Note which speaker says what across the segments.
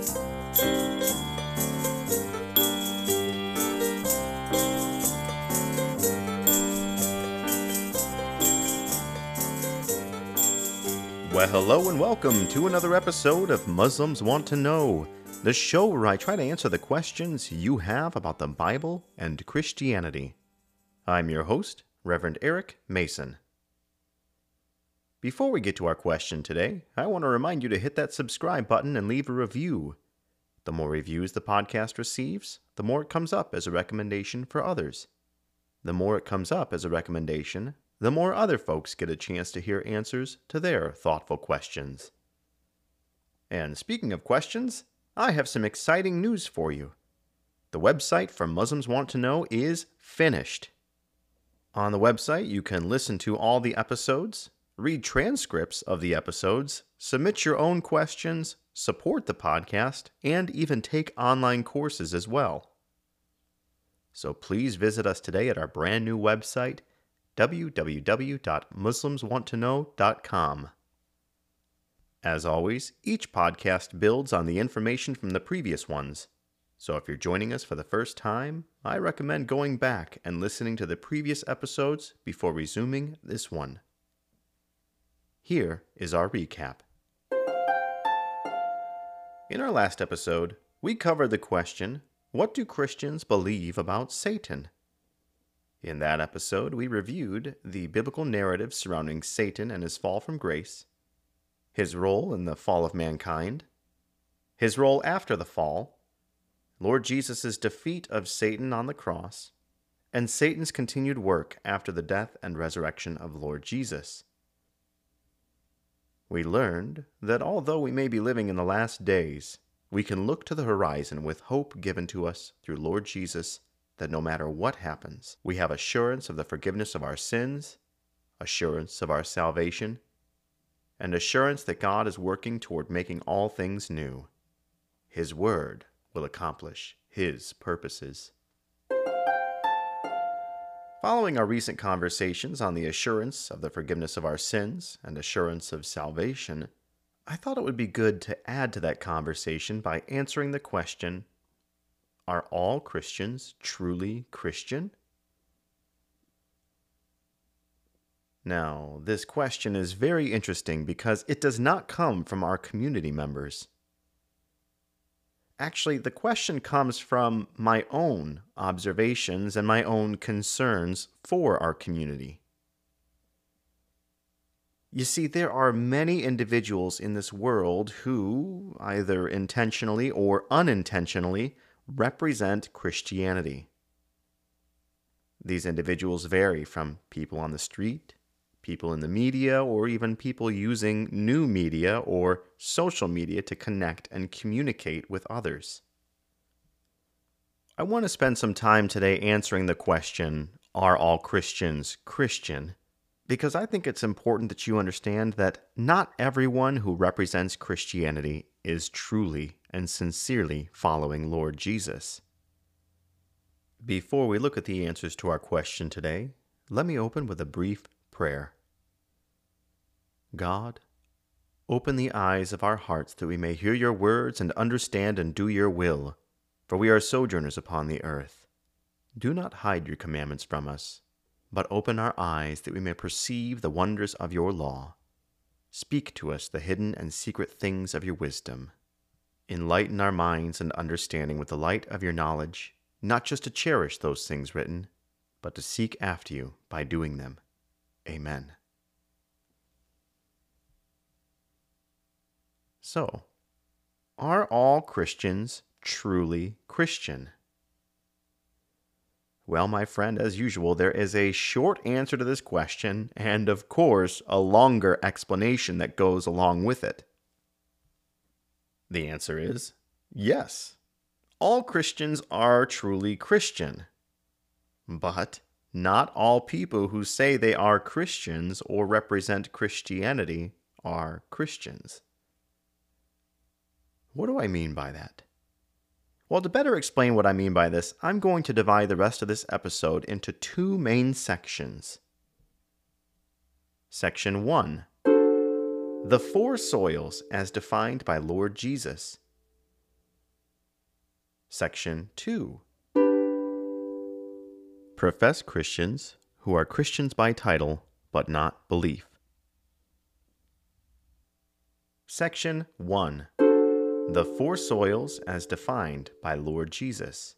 Speaker 1: Well, hello and welcome to another episode of Muslims Want to Know, the show where I try to answer the questions you have about the Bible and Christianity. I'm your host, Reverend Eric Mason. Before we get to our question today, I want to remind you to hit that subscribe button and leave a review. The more reviews the podcast receives, the more it comes up as a recommendation for others. The more it comes up as a recommendation, the more other folks get a chance to hear answers to their thoughtful questions. And speaking of questions, I have some exciting news for you. The website for Muslims Want to Know is finished. On the website, you can listen to all the episodes, read transcripts of the episodes, submit your own questions, support the podcast, and even take online courses as well. So please visit us today at our brand new website, www.muslimswanttoknow.com. As always, each podcast builds on the information from the previous ones. So if you're joining us for the first time, I recommend going back and listening to the previous episodes before resuming this one. Here is our recap. In our last episode, we covered the question What do Christians believe about Satan? In that episode, we reviewed the biblical narrative surrounding Satan and his fall from grace, his role in the fall of mankind, his role after the fall, Lord Jesus' defeat of Satan on the cross, and Satan's continued work after the death and resurrection of Lord Jesus. We learned that although we may be living in the last days, we can look to the horizon with hope given to us through Lord Jesus that no matter what happens, we have assurance of the forgiveness of our sins, assurance of our salvation, and assurance that God is working toward making all things new. His word will accomplish His purposes. Following our recent conversations on the assurance of the forgiveness of our sins and assurance of salvation, I thought it would be good to add to that conversation by answering the question are all Christians truly Christian? Now, this question is very interesting because it does not come from our community members. Actually, the question comes from my own observations and my own concerns for our community. You see, there are many individuals in this world who, either intentionally or unintentionally, represent Christianity. These individuals vary from people on the street, people in the media, or even people using new media or social media to connect and communicate with others. I want to spend some time today answering the question Are all Christians Christian? Because I think it's important that you understand that not everyone who represents Christianity is truly and sincerely following Lord Jesus. Before we look at the answers to our question today, let me open with a brief prayer. God, open the eyes of our hearts that we may hear your words and understand and do your will, for we are sojourners upon the earth. Do not hide your commandments from us, but open our eyes that we may perceive the wonders of your law. Speak to us the hidden and secret things of your wisdom. Enlighten our minds and understanding with the light of your knowledge, not just to cherish those things written, but to seek after you by doing them. Amen. So, are all Christians truly Christian? Well, my friend, as usual, there is a short answer to this question, and of course, a longer explanation that goes along with it. The answer is yes. All Christians are truly Christian. But not all people who say they are Christians or represent Christianity are Christians. What do I mean by that? Well, to better explain what I mean by this, I'm going to divide the rest of this episode into two main sections. Section 1 the four soils as defined by Lord Jesus. Section 2 Profess Christians who are Christians by title but not belief. Section 1 The Four Soils as defined by Lord Jesus.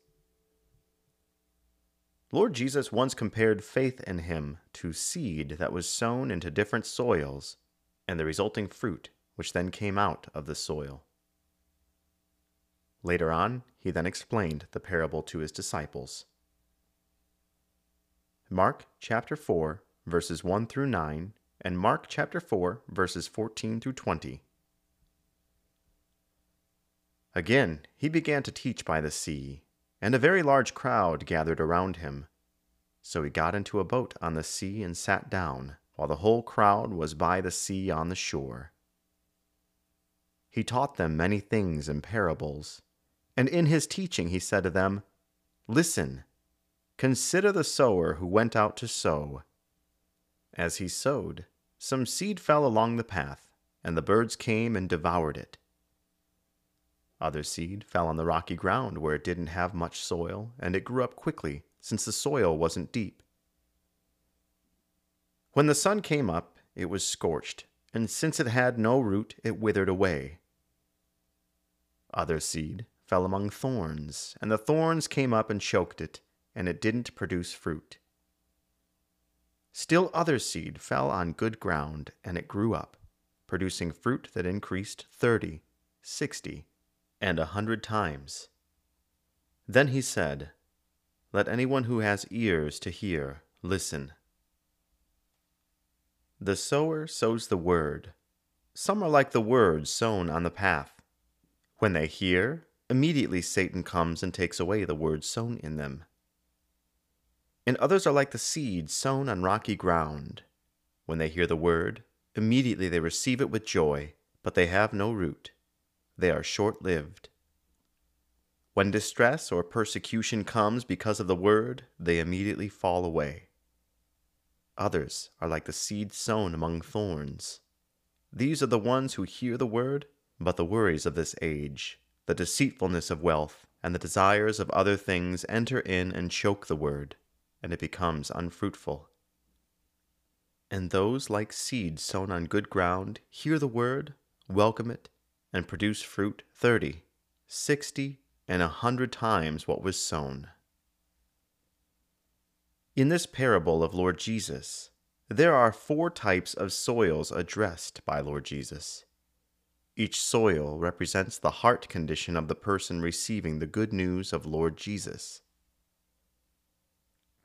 Speaker 1: Lord Jesus once compared faith in him to seed that was sown into different soils and the resulting fruit, which then came out of the soil. Later on, he then explained the parable to his disciples. Mark chapter 4, verses 1 through 9, and Mark chapter 4, verses 14 through 20. Again, he began to teach by the sea and a very large crowd gathered around him. So he got into a boat on the sea and sat down, while the whole crowd was by the sea on the shore. He taught them many things in parables, and in his teaching he said to them, Listen, consider the sower who went out to sow. As he sowed, some seed fell along the path, and the birds came and devoured it. Other seed fell on the rocky ground where it didn't have much soil, and it grew up quickly, since the soil wasn't deep. When the sun came up, it was scorched, and since it had no root, it withered away. Other seed fell among thorns, and the thorns came up and choked it, and it didn't produce fruit. Still other seed fell on good ground, and it grew up, producing fruit that increased thirty, sixty, and a hundred times. Then he said, Let anyone who has ears to hear listen. The sower sows the word. Some are like the word sown on the path. When they hear, immediately Satan comes and takes away the word sown in them. And others are like the seed sown on rocky ground. When they hear the word, immediately they receive it with joy, but they have no root they are short lived. When distress or persecution comes because of the word, they immediately fall away. Others are like the seed sown among thorns. These are the ones who hear the word, but the worries of this age, the deceitfulness of wealth, and the desires of other things enter in and choke the word, and it becomes unfruitful. And those like seeds sown on good ground hear the word, welcome it, and produce fruit thirty, sixty, and a hundred times what was sown. In this parable of Lord Jesus, there are four types of soils addressed by Lord Jesus. Each soil represents the heart condition of the person receiving the good news of Lord Jesus.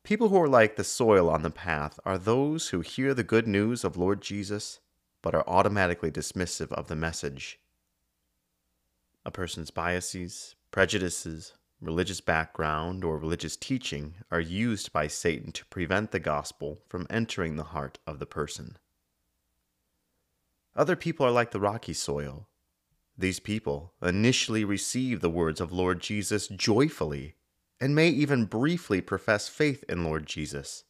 Speaker 1: People who are like the soil on the path are those who hear the good news of Lord Jesus but are automatically dismissive of the message a person's biases, prejudices, religious background, or religious teaching are used by Satan to prevent the gospel from entering the heart of the person. Other people are like the rocky soil. These people initially receive the words of Lord Jesus joyfully and may even briefly profess faith in Lord Jesus.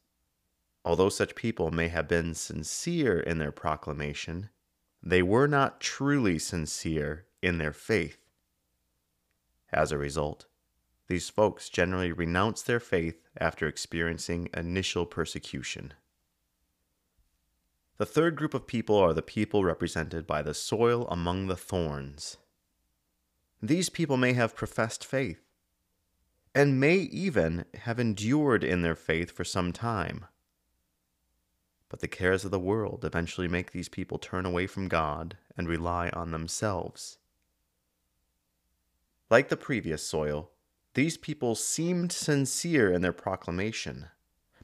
Speaker 1: Although such people may have been sincere in their proclamation, they were not truly sincere in their faith. As a result, these folks generally renounce their faith after experiencing initial persecution. The third group of people are the people represented by the soil among the thorns. These people may have professed faith, and may even have endured in their faith for some time. But the cares of the world eventually make these people turn away from God and rely on themselves. Like the previous soil, these people seemed sincere in their proclamation,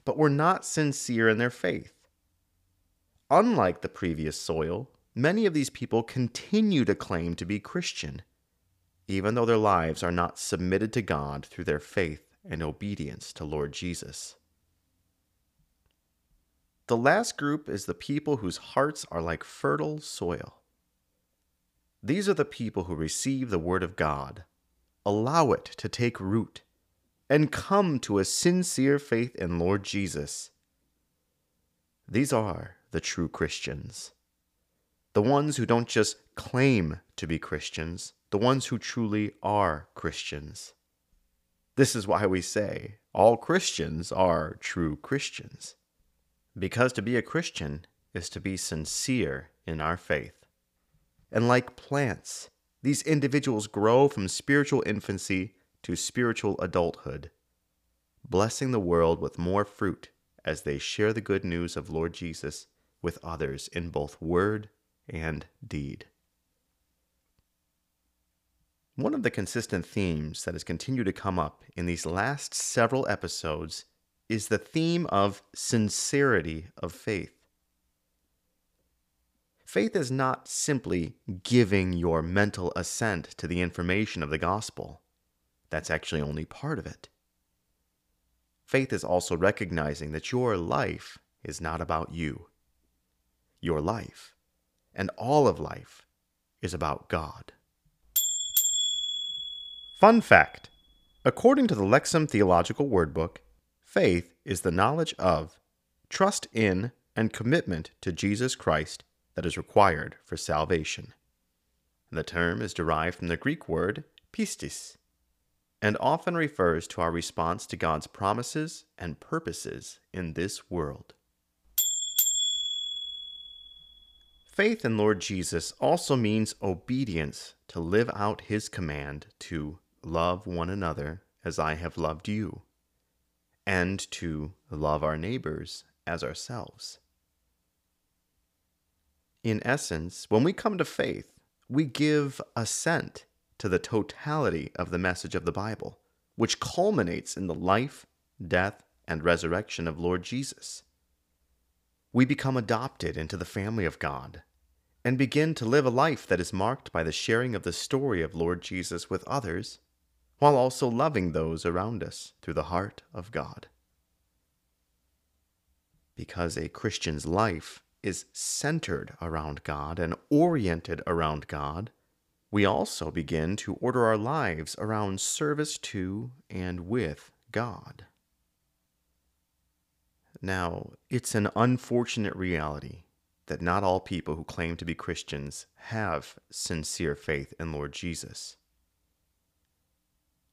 Speaker 1: but were not sincere in their faith. Unlike the previous soil, many of these people continue to claim to be Christian, even though their lives are not submitted to God through their faith and obedience to Lord Jesus. The last group is the people whose hearts are like fertile soil. These are the people who receive the Word of God allow it to take root, and come to a sincere faith in Lord Jesus. These are the true Christians. The ones who don't just claim to be Christians, the ones who truly are Christians. This is why we say all Christians are true Christians. Because to be a Christian is to be sincere in our faith. And like plants, these individuals grow from spiritual infancy to spiritual adulthood, blessing the world with more fruit as they share the good news of Lord Jesus with others in both word and deed. One of the consistent themes that has continued to come up in these last several episodes is the theme of sincerity of faith. Faith is not simply giving your mental assent to the information of the gospel. That's actually only part of it. Faith is also recognizing that your life is not about you. Your life, and all of life, is about God. Fun fact According to the Lexham Theological Wordbook, faith is the knowledge of, trust in, and commitment to Jesus Christ that is required for salvation. The term is derived from the Greek word pistis and often refers to our response to God's promises and purposes in this world. Faith in Lord Jesus also means obedience to live out his command to love one another as I have loved you, and to love our neighbors as ourselves. In essence, when we come to faith, we give assent to the totality of the message of the Bible, which culminates in the life, death, and resurrection of Lord Jesus. We become adopted into the family of God and begin to live a life that is marked by the sharing of the story of Lord Jesus with others while also loving those around us through the heart of God. Because a Christian's life is centered around God and oriented around God, we also begin to order our lives around service to and with God. Now, it's an unfortunate reality that not all people who claim to be Christians have sincere faith in Lord Jesus.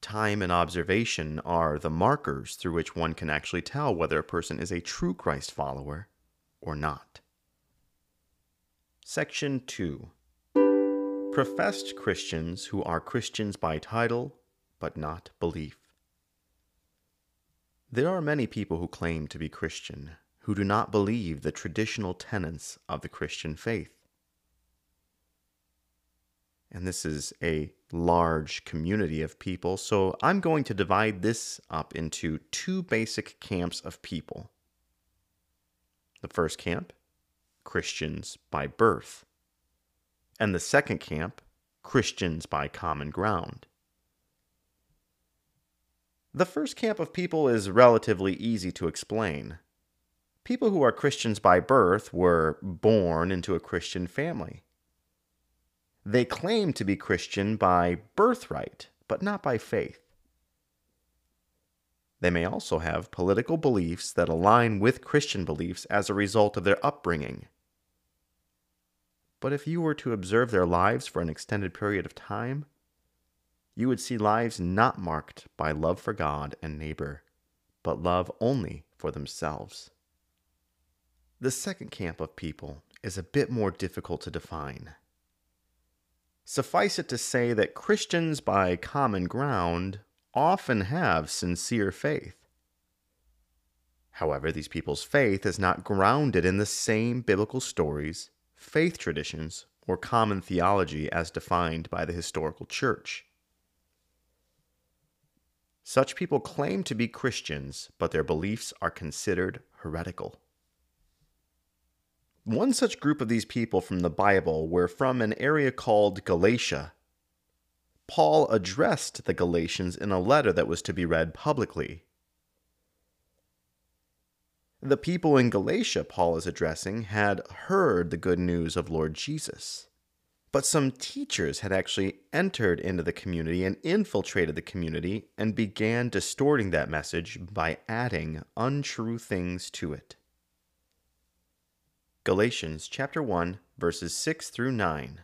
Speaker 1: Time and observation are the markers through which one can actually tell whether a person is a true Christ follower or not. Section 2 Professed Christians who are Christians by title but not belief. There are many people who claim to be Christian who do not believe the traditional tenets of the Christian faith and this is a large community of people. So I'm going to divide this up into two basic camps of people. The first camp, Christians by birth, and the second camp, Christians by common ground. The first camp of people is relatively easy to explain. People who are Christians by birth were born into a Christian family. They claim to be Christian by birthright, but not by faith. They may also have political beliefs that align with Christian beliefs as a result of their upbringing. But if you were to observe their lives for an extended period of time, you would see lives not marked by love for God and neighbor, but love only for themselves. The second camp of people is a bit more difficult to define. Suffice it to say that Christians by common ground often have sincere faith. However, these people's faith is not grounded in the same biblical stories, faith traditions, or common theology as defined by the historical church. Such people claim to be Christians, but their beliefs are considered heretical. One such group of these people from the Bible were from an area called Galatia. Paul addressed the Galatians in a letter that was to be read publicly. The people in Galatia Paul is addressing had heard the good news of Lord Jesus. But some teachers had actually entered into the community and infiltrated the community and began distorting that message by adding untrue things to it. Galatians chapter 1 verses 6 through 9.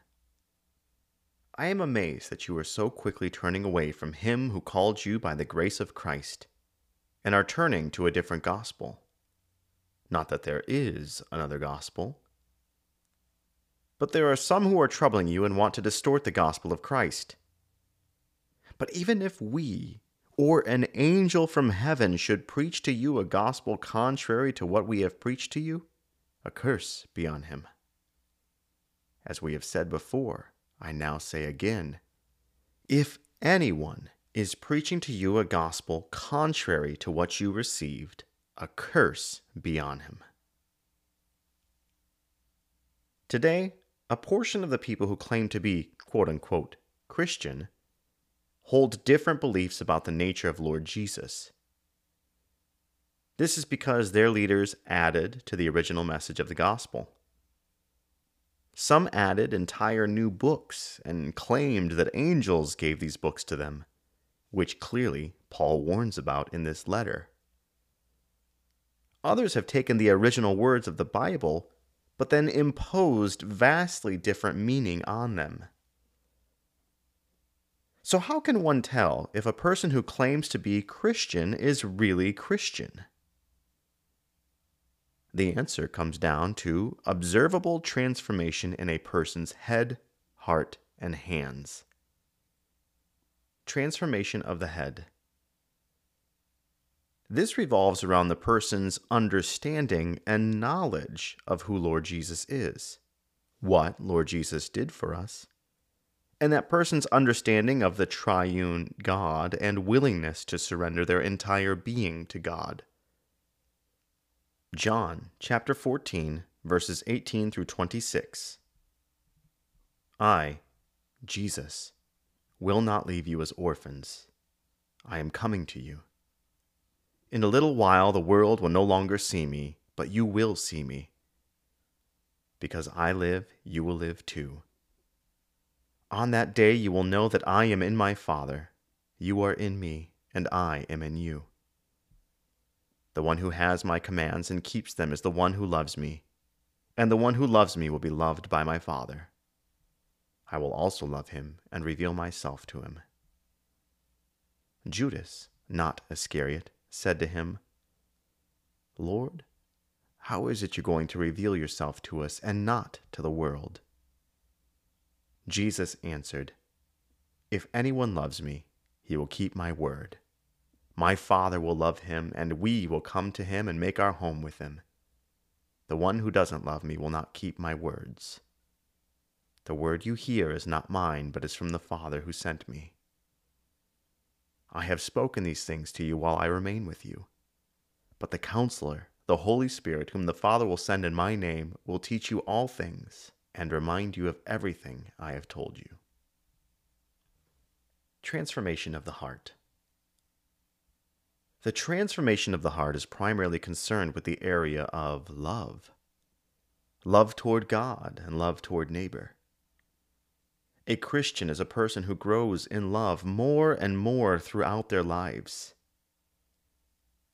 Speaker 1: I am amazed that you are so quickly turning away from Him who called you by the grace of Christ and are turning to a different gospel. Not that there is another gospel, but there are some who are troubling you and want to distort the gospel of Christ. But even if we or an angel from heaven should preach to you a gospel contrary to what we have preached to you, a curse be on him. As we have said before, I now say again if anyone is preaching to you a gospel contrary to what you received, a curse be on him. Today, a portion of the people who claim to be quote unquote Christian hold different beliefs about the nature of Lord Jesus. This is because their leaders added to the original message of the gospel. Some added entire new books and claimed that angels gave these books to them, which clearly Paul warns about in this letter. Others have taken the original words of the Bible, but then imposed vastly different meaning on them. So, how can one tell if a person who claims to be Christian is really Christian? The answer comes down to observable transformation in a person's head, heart, and hands. Transformation of the head. This revolves around the person's understanding and knowledge of who Lord Jesus is, what Lord Jesus did for us, and that person's understanding of the triune God and willingness to surrender their entire being to God. John chapter 14, verses 18 through 26. I, Jesus, will not leave you as orphans. I am coming to you. In a little while the world will no longer see me, but you will see me. Because I live, you will live too. On that day you will know that I am in my Father, you are in me, and I am in you. The one who has my commands and keeps them is the one who loves me, and the one who loves me will be loved by my Father. I will also love him and reveal myself to him. Judas, not Iscariot, said to him, Lord, how is it you're going to reveal yourself to us and not to the world? Jesus answered, If anyone loves me, he will keep my word. My Father will love him, and we will come to him and make our home with him. The one who doesn't love me will not keep my words. The word you hear is not mine, but is from the Father who sent me. I have spoken these things to you while I remain with you. But the Counselor, the Holy Spirit, whom the Father will send in my name, will teach you all things and remind you of everything I have told you. Transformation of the heart. The transformation of the heart is primarily concerned with the area of love love toward God and love toward neighbor. A Christian is a person who grows in love more and more throughout their lives.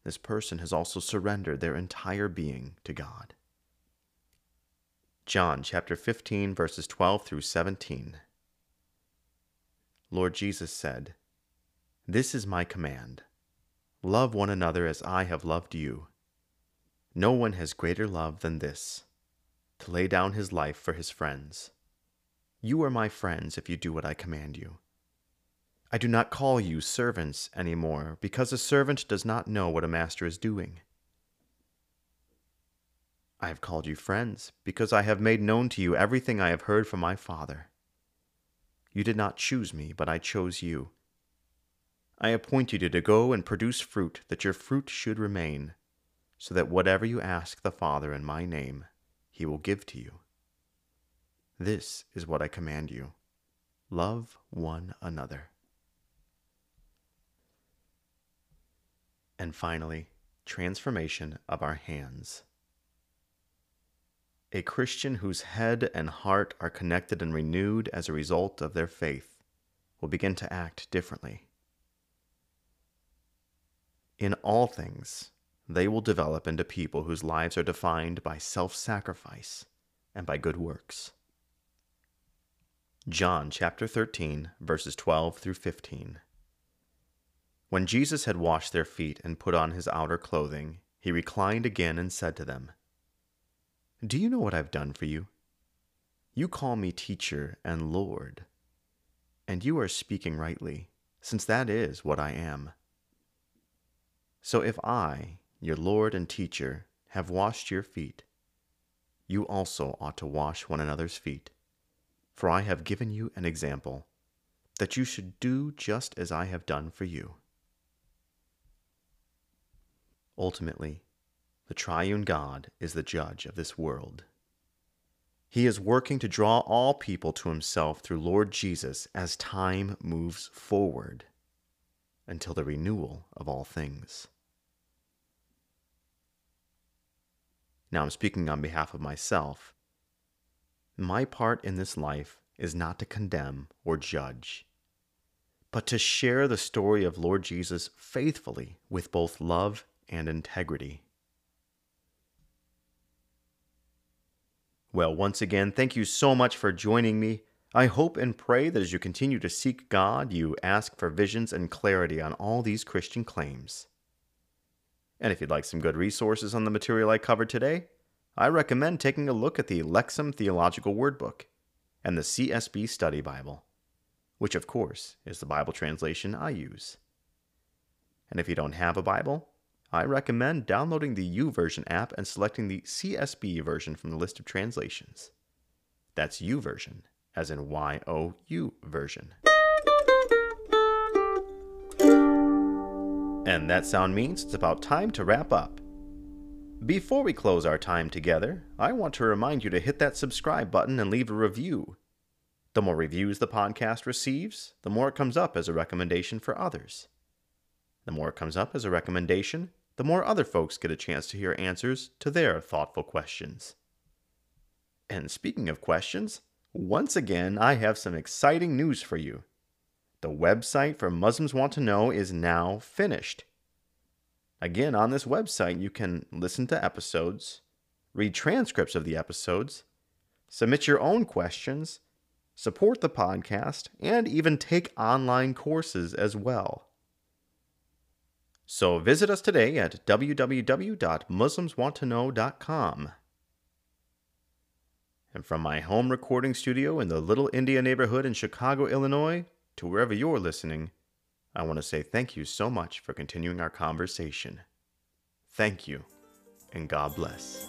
Speaker 1: This person has also surrendered their entire being to God. John chapter 15, verses 12 through 17. Lord Jesus said, This is my command love one another as I have loved you. No one has greater love than this to lay down his life for his friends. You are my friends if you do what I command you. I do not call you servants any more, because a servant does not know what a master is doing. I have called you friends, because I have made known to you everything I have heard from my Father. You did not choose me, but I chose you. I appoint you to go and produce fruit, that your fruit should remain, so that whatever you ask the Father in my name, he will give to you. This is what I command you love one another. And finally, transformation of our hands. A Christian whose head and heart are connected and renewed as a result of their faith will begin to act differently. In all things, they will develop into people whose lives are defined by self sacrifice and by good works. John chapter 13, verses 12 through 15. When Jesus had washed their feet and put on his outer clothing, he reclined again and said to them, Do you know what I've done for you? You call me teacher and Lord, and you are speaking rightly, since that is what I am. So if I, your Lord and teacher, have washed your feet, you also ought to wash one another's feet. For I have given you an example, that you should do just as I have done for you. Ultimately, the triune God is the judge of this world. He is working to draw all people to himself through Lord Jesus as time moves forward until the renewal of all things. Now I'm speaking on behalf of myself my part in this life is not to condemn or judge, but to share the story of Lord Jesus faithfully with both love and integrity. Well, once again, thank you so much for joining me. I hope and pray that as you continue to seek God, you ask for visions and clarity on all these Christian claims. And if you'd like some good resources on the material I covered today, I recommend taking a look at the Lexham Theological Wordbook and the CSB Study Bible, which, of course, is the Bible translation I use. And if you don't have a Bible, I recommend downloading the YouVersion app and selecting the CSB version from the list of translations. That's YouVersion, as in Y O U version. And that sound means it's about time to wrap up. Before we close our time together, I want to remind you to hit that subscribe button and leave a review. The more reviews the podcast receives, the more it comes up as a recommendation for others. The more it comes up as a recommendation, the more other folks get a chance to hear answers to their thoughtful questions. And speaking of questions, once again, I have some exciting news for you. The website for Muslims Want to Know is now finished. Again, on this website, you can listen to episodes, read transcripts of the episodes, submit your own questions, support the podcast, and even take online courses as well. So visit us today at www.muslimswanttoknow.com. And from my home recording studio in the Little India neighborhood in Chicago, Illinois, to wherever you're listening, I want to say thank you so much for continuing our conversation. Thank you, and God bless.